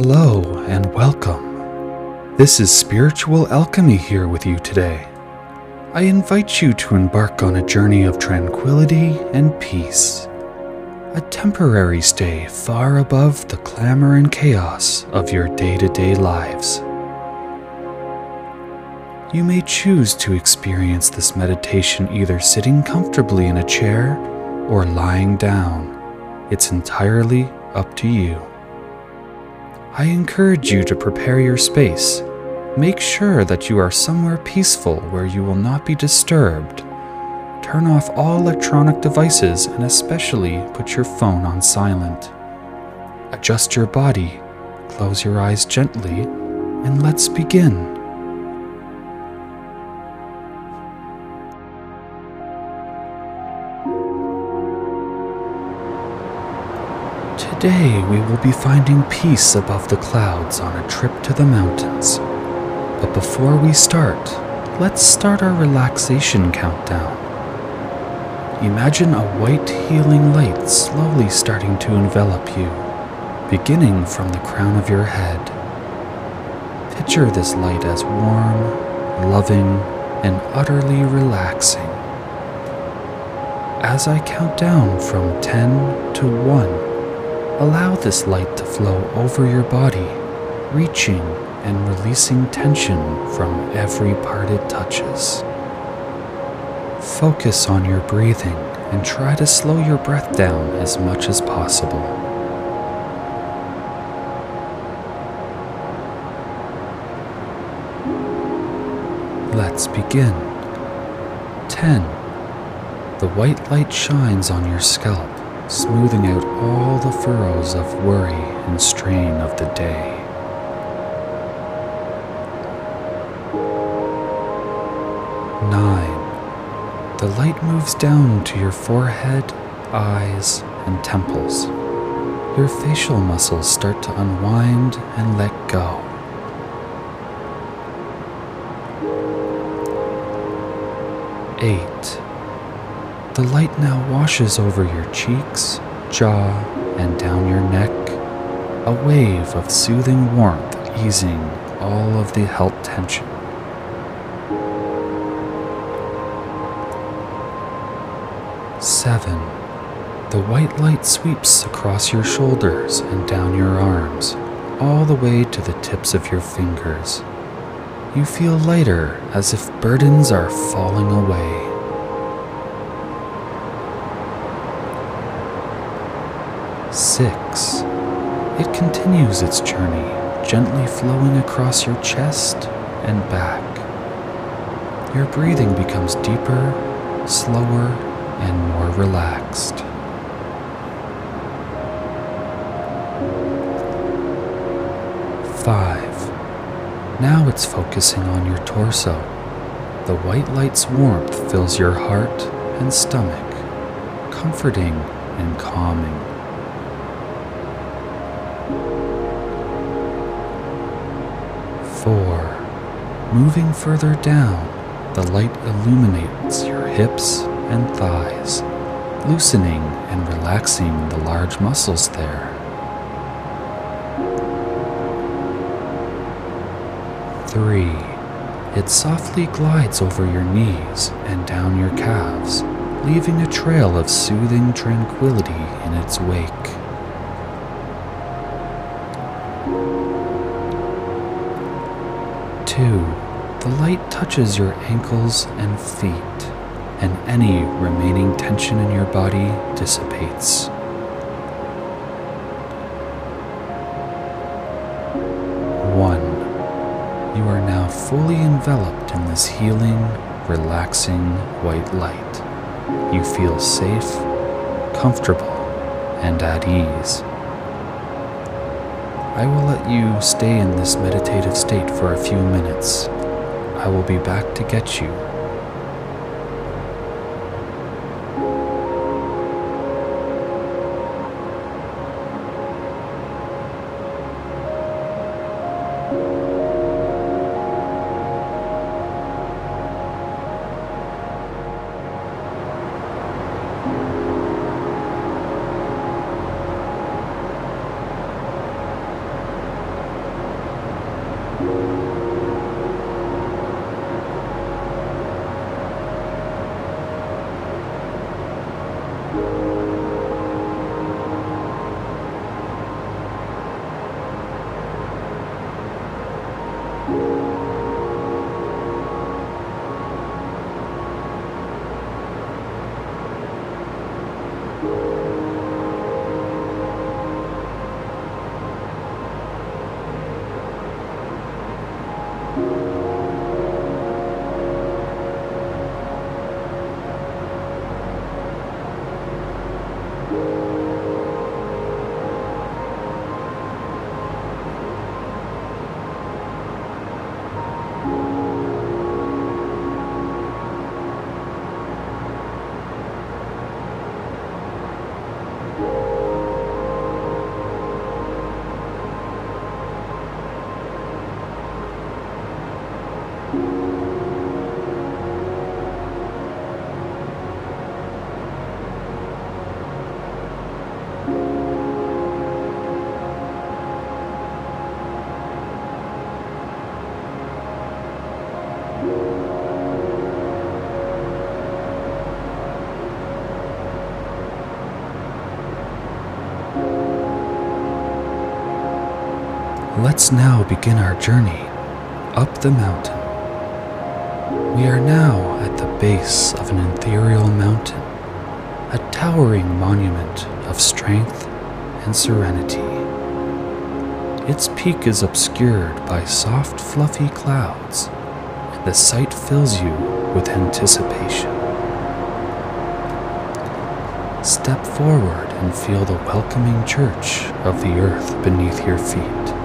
Hello and welcome. This is Spiritual Alchemy here with you today. I invite you to embark on a journey of tranquility and peace. A temporary stay far above the clamor and chaos of your day to day lives. You may choose to experience this meditation either sitting comfortably in a chair or lying down. It's entirely up to you. I encourage you to prepare your space. Make sure that you are somewhere peaceful where you will not be disturbed. Turn off all electronic devices and especially put your phone on silent. Adjust your body, close your eyes gently, and let's begin. Today we will be finding peace above the clouds on a trip to the mountains. But before we start, let's start our relaxation countdown. Imagine a white healing light slowly starting to envelop you, beginning from the crown of your head. Picture this light as warm, loving, and utterly relaxing. As I count down from 10 to 1, Allow this light to flow over your body, reaching and releasing tension from every part it touches. Focus on your breathing and try to slow your breath down as much as possible. Let's begin. 10. The white light shines on your scalp smoothing out all the furrows of worry and strain of the day. Nine. The light moves down to your forehead, eyes, and temples. Your facial muscles start to unwind and let go. Eight. The light now washes over your cheeks, jaw, and down your neck, a wave of soothing warmth easing all of the held tension. Seven. The white light sweeps across your shoulders and down your arms, all the way to the tips of your fingers. You feel lighter as if burdens are falling away. Six. It continues its journey, gently flowing across your chest and back. Your breathing becomes deeper, slower, and more relaxed. Five. Now it's focusing on your torso. The white light's warmth fills your heart and stomach, comforting and calming. Moving further down, the light illuminates your hips and thighs, loosening and relaxing the large muscles there. Three. It softly glides over your knees and down your calves, leaving a trail of soothing tranquility in its wake. 2. The light touches your ankles and feet, and any remaining tension in your body dissipates. One, you are now fully enveloped in this healing, relaxing white light. You feel safe, comfortable, and at ease. I will let you stay in this meditative state for a few minutes. I will be back to get you Let's now begin our journey up the mountain. We are now at the base of an ethereal mountain, a towering monument of strength and serenity. Its peak is obscured by soft, fluffy clouds, and the sight fills you with anticipation. Step forward and feel the welcoming church of the earth beneath your feet.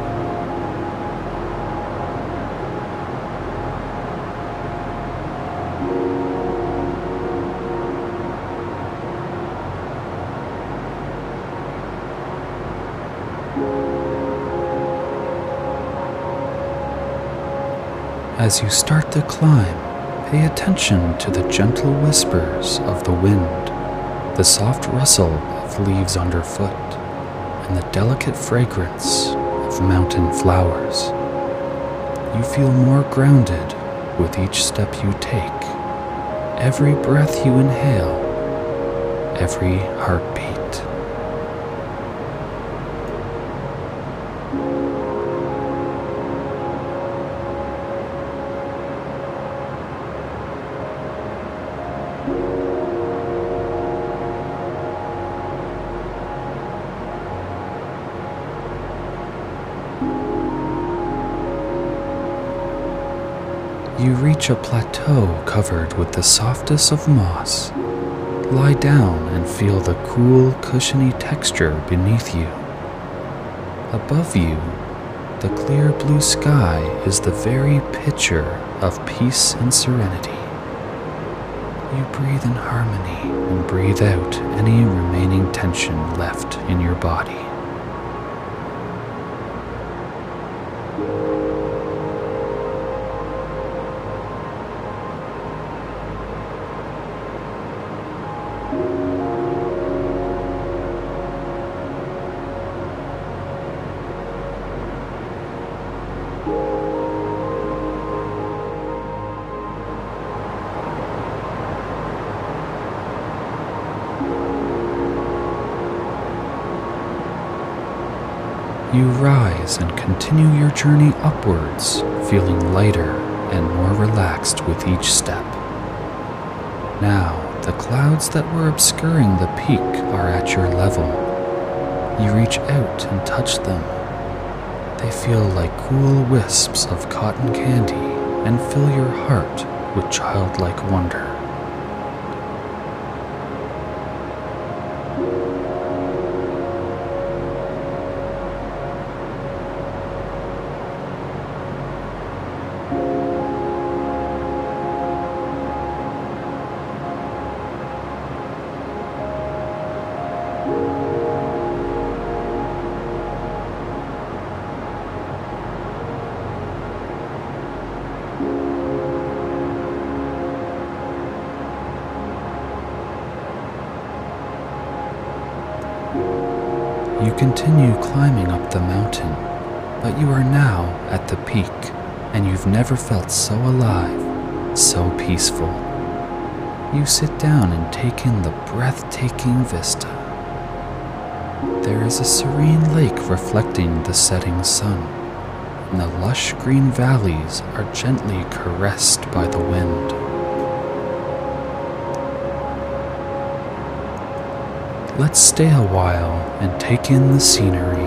As you start the climb, pay attention to the gentle whispers of the wind, the soft rustle of leaves underfoot, and the delicate fragrance of mountain flowers. You feel more grounded with each step you take, every breath you inhale, every heartbeat. Reach a plateau covered with the softest of moss. Lie down and feel the cool, cushiony texture beneath you. Above you, the clear blue sky is the very picture of peace and serenity. You breathe in harmony and breathe out any remaining tension left in your body. You rise and continue your journey upwards, feeling lighter and more relaxed with each step. Now, the clouds that were obscuring the peak are at your level. You reach out and touch them. They feel like cool wisps of cotton candy and fill your heart with childlike wonder. Climbing up the mountain, but you are now at the peak, and you've never felt so alive, so peaceful. You sit down and take in the breathtaking vista. There is a serene lake reflecting the setting sun, and the lush green valleys are gently caressed by the wind. Let's stay a while and take in the scenery.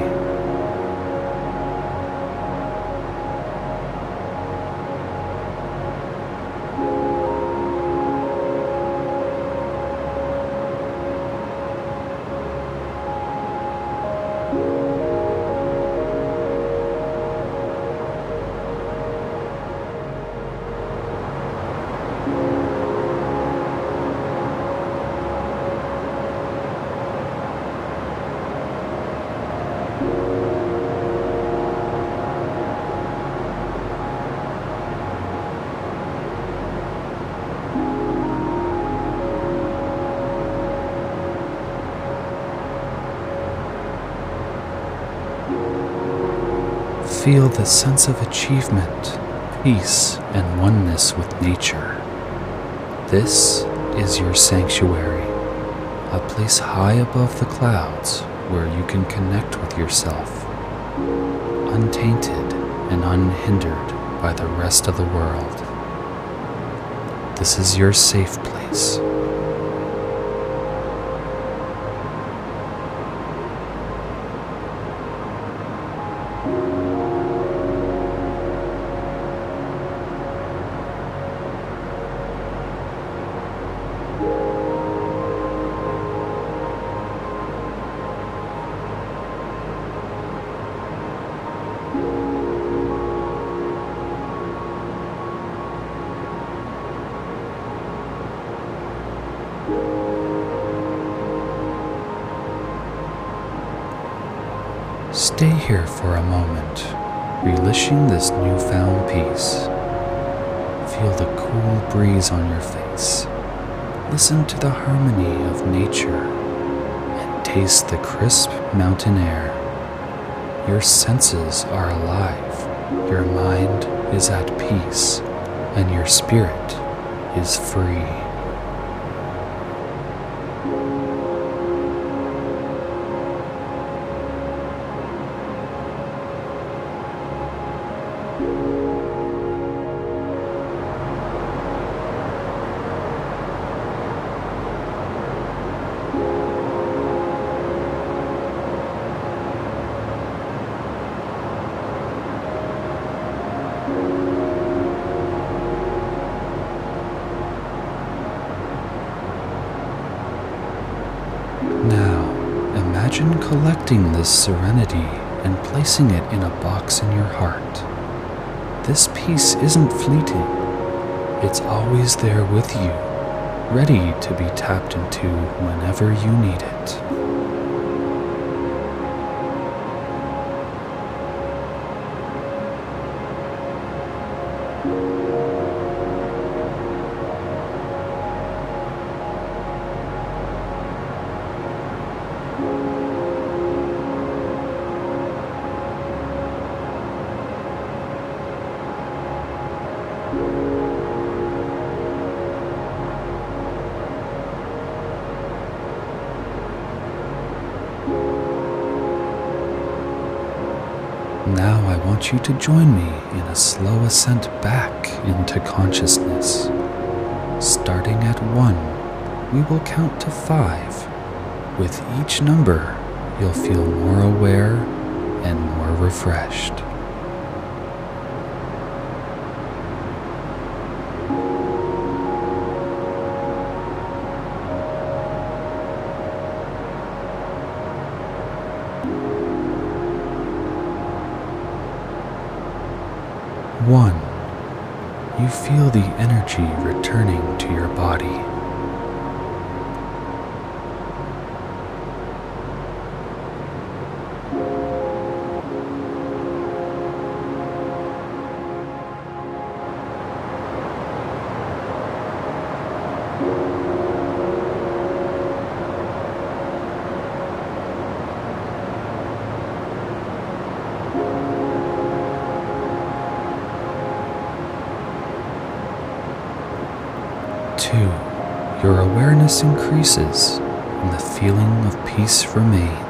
Feel the sense of achievement, peace, and oneness with nature. This is your sanctuary, a place high above the clouds where you can connect with yourself untainted and unhindered by the rest of the world. This is your safe place. Relishing this newfound peace. Feel the cool breeze on your face. Listen to the harmony of nature and taste the crisp mountain air. Your senses are alive, your mind is at peace, and your spirit is free. Imagine collecting this serenity and placing it in a box in your heart. This peace isn't fleeting, it's always there with you, ready to be tapped into whenever you need it. Now I want you to join me in a slow ascent back into consciousness. Starting at one, we will count to five. With each number, you'll feel more aware and more refreshed. You feel the energy returning to your body. Two, your awareness increases and the feeling of peace remains.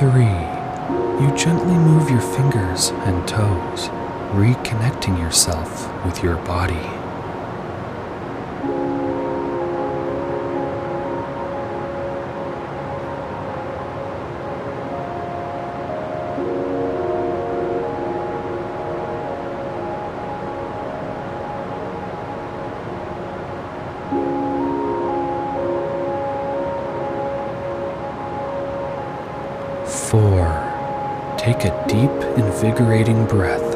Three, you gently move your fingers and toes, reconnecting yourself with your body. invigorating breath,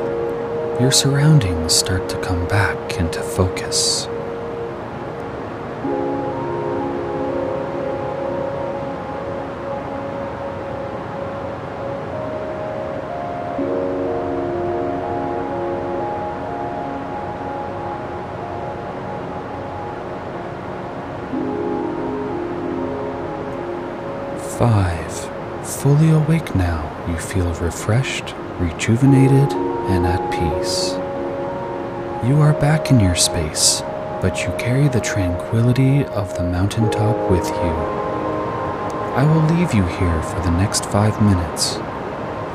your surroundings start to come back into focus. Five. Fully awake now, you feel refreshed rejuvenated, and at peace. You are back in your space, but you carry the tranquility of the mountaintop with you. I will leave you here for the next five minutes.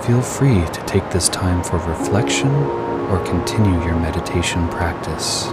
Feel free to take this time for reflection or continue your meditation practice.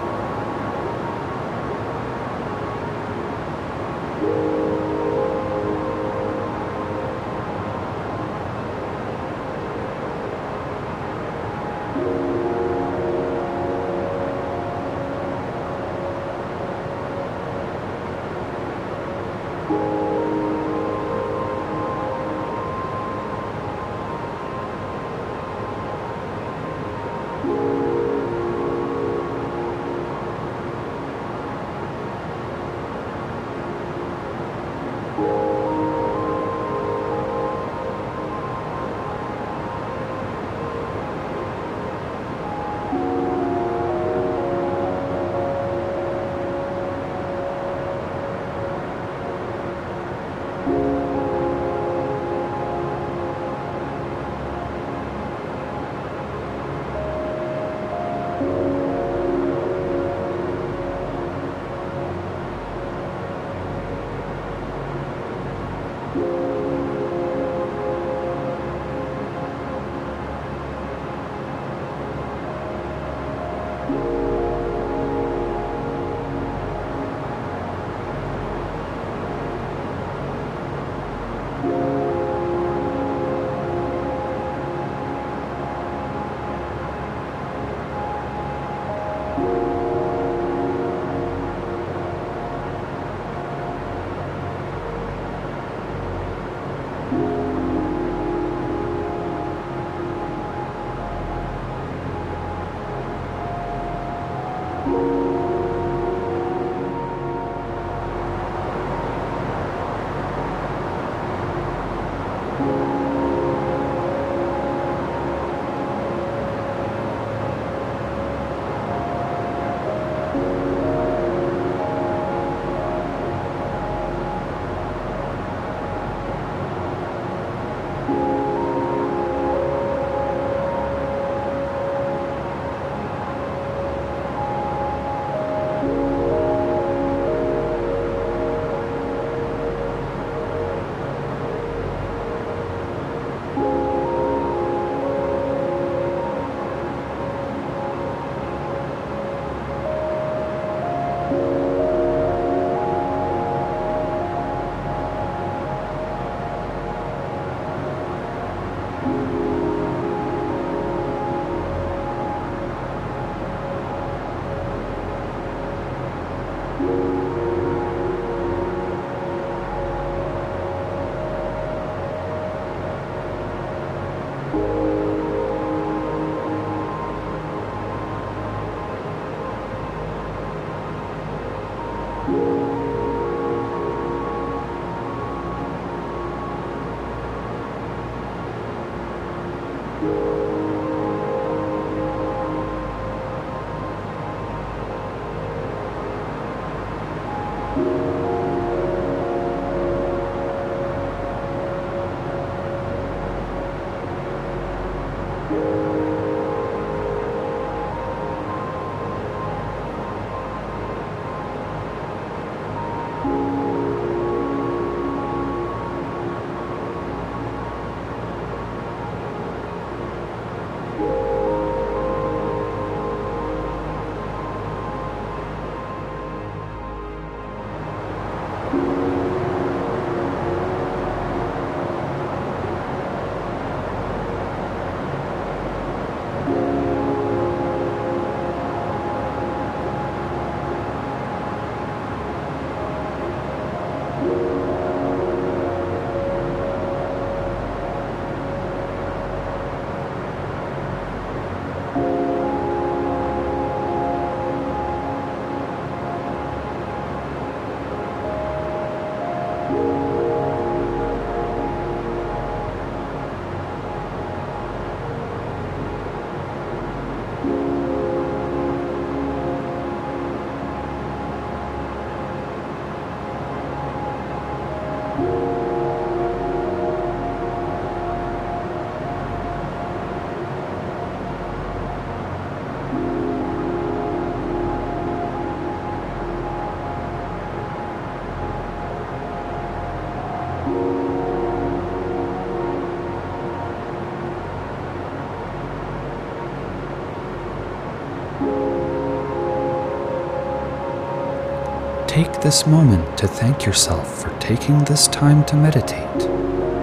Take this moment to thank yourself for taking this time to meditate,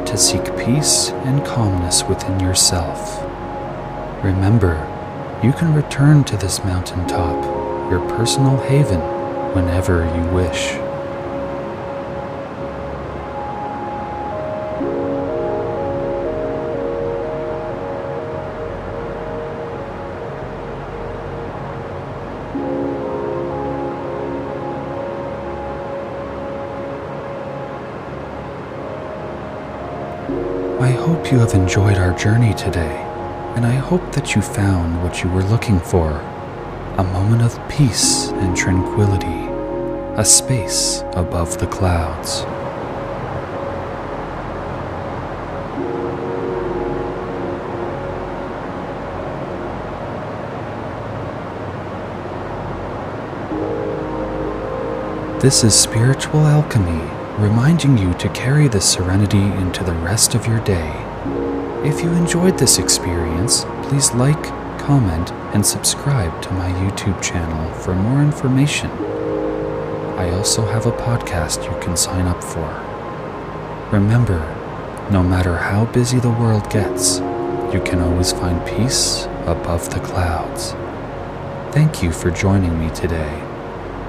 to seek peace and calmness within yourself. Remember, you can return to this mountaintop, your personal haven, whenever you wish. I hope you have enjoyed our journey today, and I hope that you found what you were looking for a moment of peace and tranquility, a space above the clouds. This is spiritual alchemy reminding you to carry this serenity into the rest of your day. If you enjoyed this experience, please like, comment, and subscribe to my YouTube channel for more information. I also have a podcast you can sign up for. Remember, no matter how busy the world gets, you can always find peace above the clouds. Thank you for joining me today,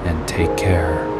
and take care.